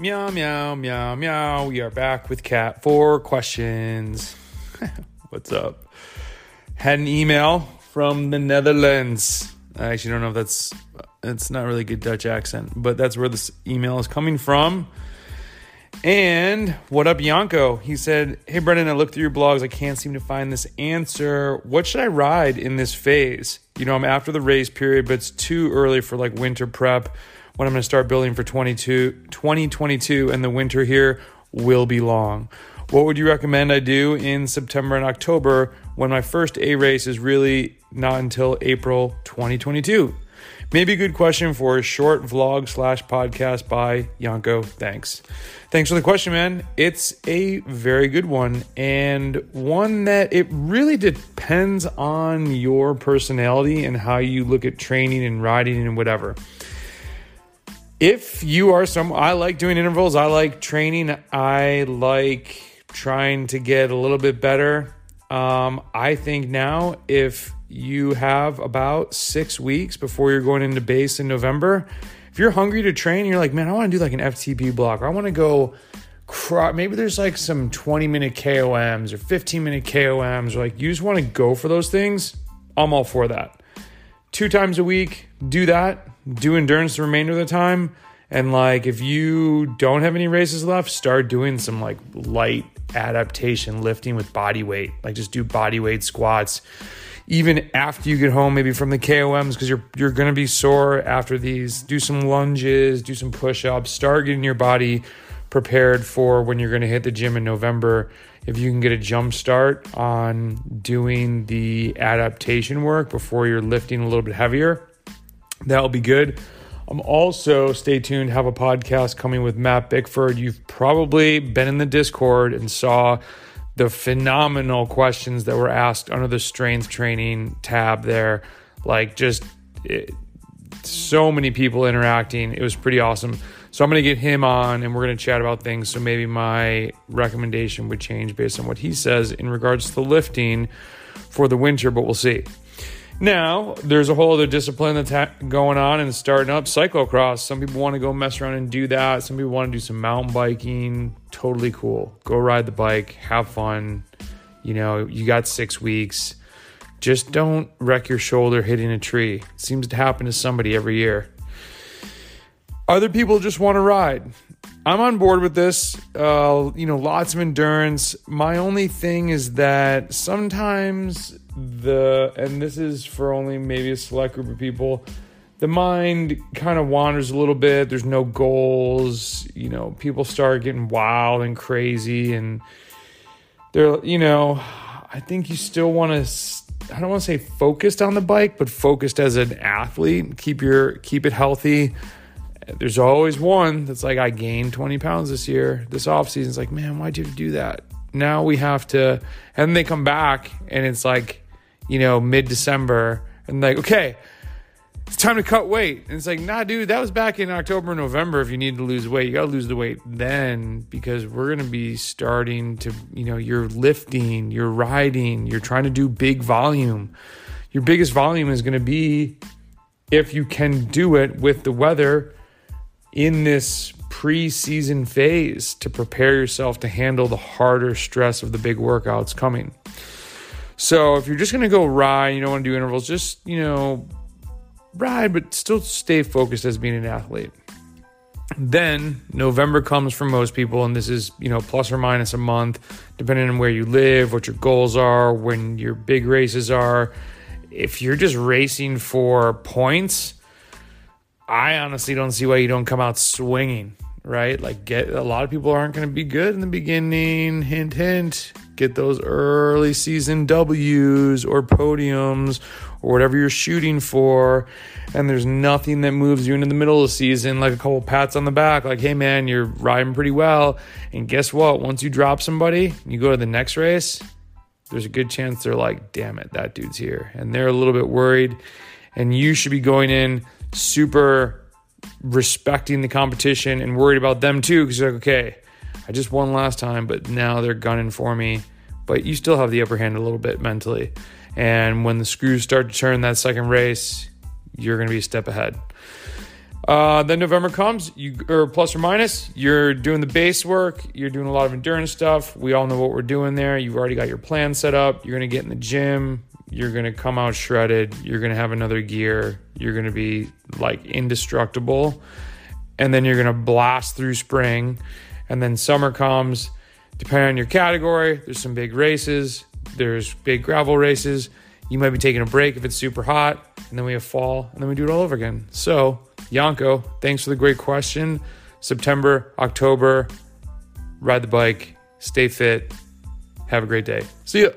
Meow, meow, meow, meow. We are back with Cat for questions. What's up? Had an email from the Netherlands. I actually don't know if that's, it's not really good Dutch accent, but that's where this email is coming from. And what up, Yanko? He said, Hey, Brendan, I looked through your blogs. I can't seem to find this answer. What should I ride in this phase? You know, I'm after the race period, but it's too early for like winter prep when I'm going to start building for 22, 2022, and the winter here will be long. What would you recommend I do in September and October when my first A race is really not until April 2022? Maybe a good question for a short vlog slash podcast by Yanko. Thanks. Thanks for the question, man. It's a very good one and one that it really depends on your personality and how you look at training and riding and whatever if you are some i like doing intervals. I like training. I like trying to get a little bit better. Um, i think now if you have about six weeks before you're going into base in november if you're hungry to train you're like man i want to do like an ftp block. I want to go maybe there's like some 20 minute koms or 15 minute koms or like you just want to go for those things i'm all for that two times a week do that do endurance the remainder of the time. And like, if you don't have any races left, start doing some like light adaptation lifting with body weight. Like, just do body weight squats. Even after you get home, maybe from the KOMs, because you're you're gonna be sore after these. Do some lunges, do some push-ups. Start getting your body prepared for when you're gonna hit the gym in November. If you can get a jump start on doing the adaptation work before you're lifting a little bit heavier, That'll be good. I'm also, stay tuned, have a podcast coming with Matt Bickford. You've probably been in the Discord and saw the phenomenal questions that were asked under the strength training tab there. Like, just it, so many people interacting. It was pretty awesome. So, I'm going to get him on and we're going to chat about things. So, maybe my recommendation would change based on what he says in regards to the lifting for the winter, but we'll see. Now, there's a whole other discipline that's ha- going on and starting up cyclocross. Some people want to go mess around and do that. Some people want to do some mountain biking. Totally cool. Go ride the bike, have fun. You know, you got six weeks. Just don't wreck your shoulder hitting a tree. It seems to happen to somebody every year. Other people just want to ride. I'm on board with this. Uh, you know, lots of endurance. My only thing is that sometimes the, and this is for only maybe a select group of people, the mind kind of wanders a little bit. There's no goals. You know, people start getting wild and crazy, and they're, you know, I think you still want to. I don't want to say focused on the bike, but focused as an athlete. Keep your keep it healthy there's always one that's like, I gained 20 pounds this year, this off season. It's like, man, why'd you do that? Now we have to, and they come back and it's like, you know, mid December and like, okay, it's time to cut weight. And it's like, nah, dude, that was back in October, November. If you need to lose weight, you got to lose the weight then because we're going to be starting to, you know, you're lifting, you're riding, you're trying to do big volume. Your biggest volume is going to be if you can do it with the weather in this preseason phase to prepare yourself to handle the harder stress of the big workouts coming. So if you're just going to go ride, you don't want to do intervals, just, you know, ride, but still stay focused as being an athlete. Then November comes for most people, and this is, you know, plus or minus a month, depending on where you live, what your goals are, when your big races are. If you're just racing for points, I honestly don't see why you don't come out swinging, right? Like, get a lot of people aren't going to be good in the beginning. Hint, hint. Get those early season W's or podiums or whatever you're shooting for. And there's nothing that moves you into the middle of the season, like a couple pats on the back, like, hey man, you're riding pretty well. And guess what? Once you drop somebody, you go to the next race, there's a good chance they're like, damn it, that dude's here. And they're a little bit worried. And you should be going in super respecting the competition and worried about them too because like okay i just won last time but now they're gunning for me but you still have the upper hand a little bit mentally and when the screws start to turn that second race you're going to be a step ahead Uh, then November comes, you or plus or minus, you're doing the base work, you're doing a lot of endurance stuff. We all know what we're doing there. You've already got your plan set up. You're gonna get in the gym. You're gonna come out shredded. You're gonna have another gear. You're gonna be like indestructible, and then you're gonna blast through spring, and then summer comes. Depending on your category, there's some big races. There's big gravel races. You might be taking a break if it's super hot, and then we have fall, and then we do it all over again. So Yanko, thanks for the great question. September, October, ride the bike, stay fit, have a great day. See ya.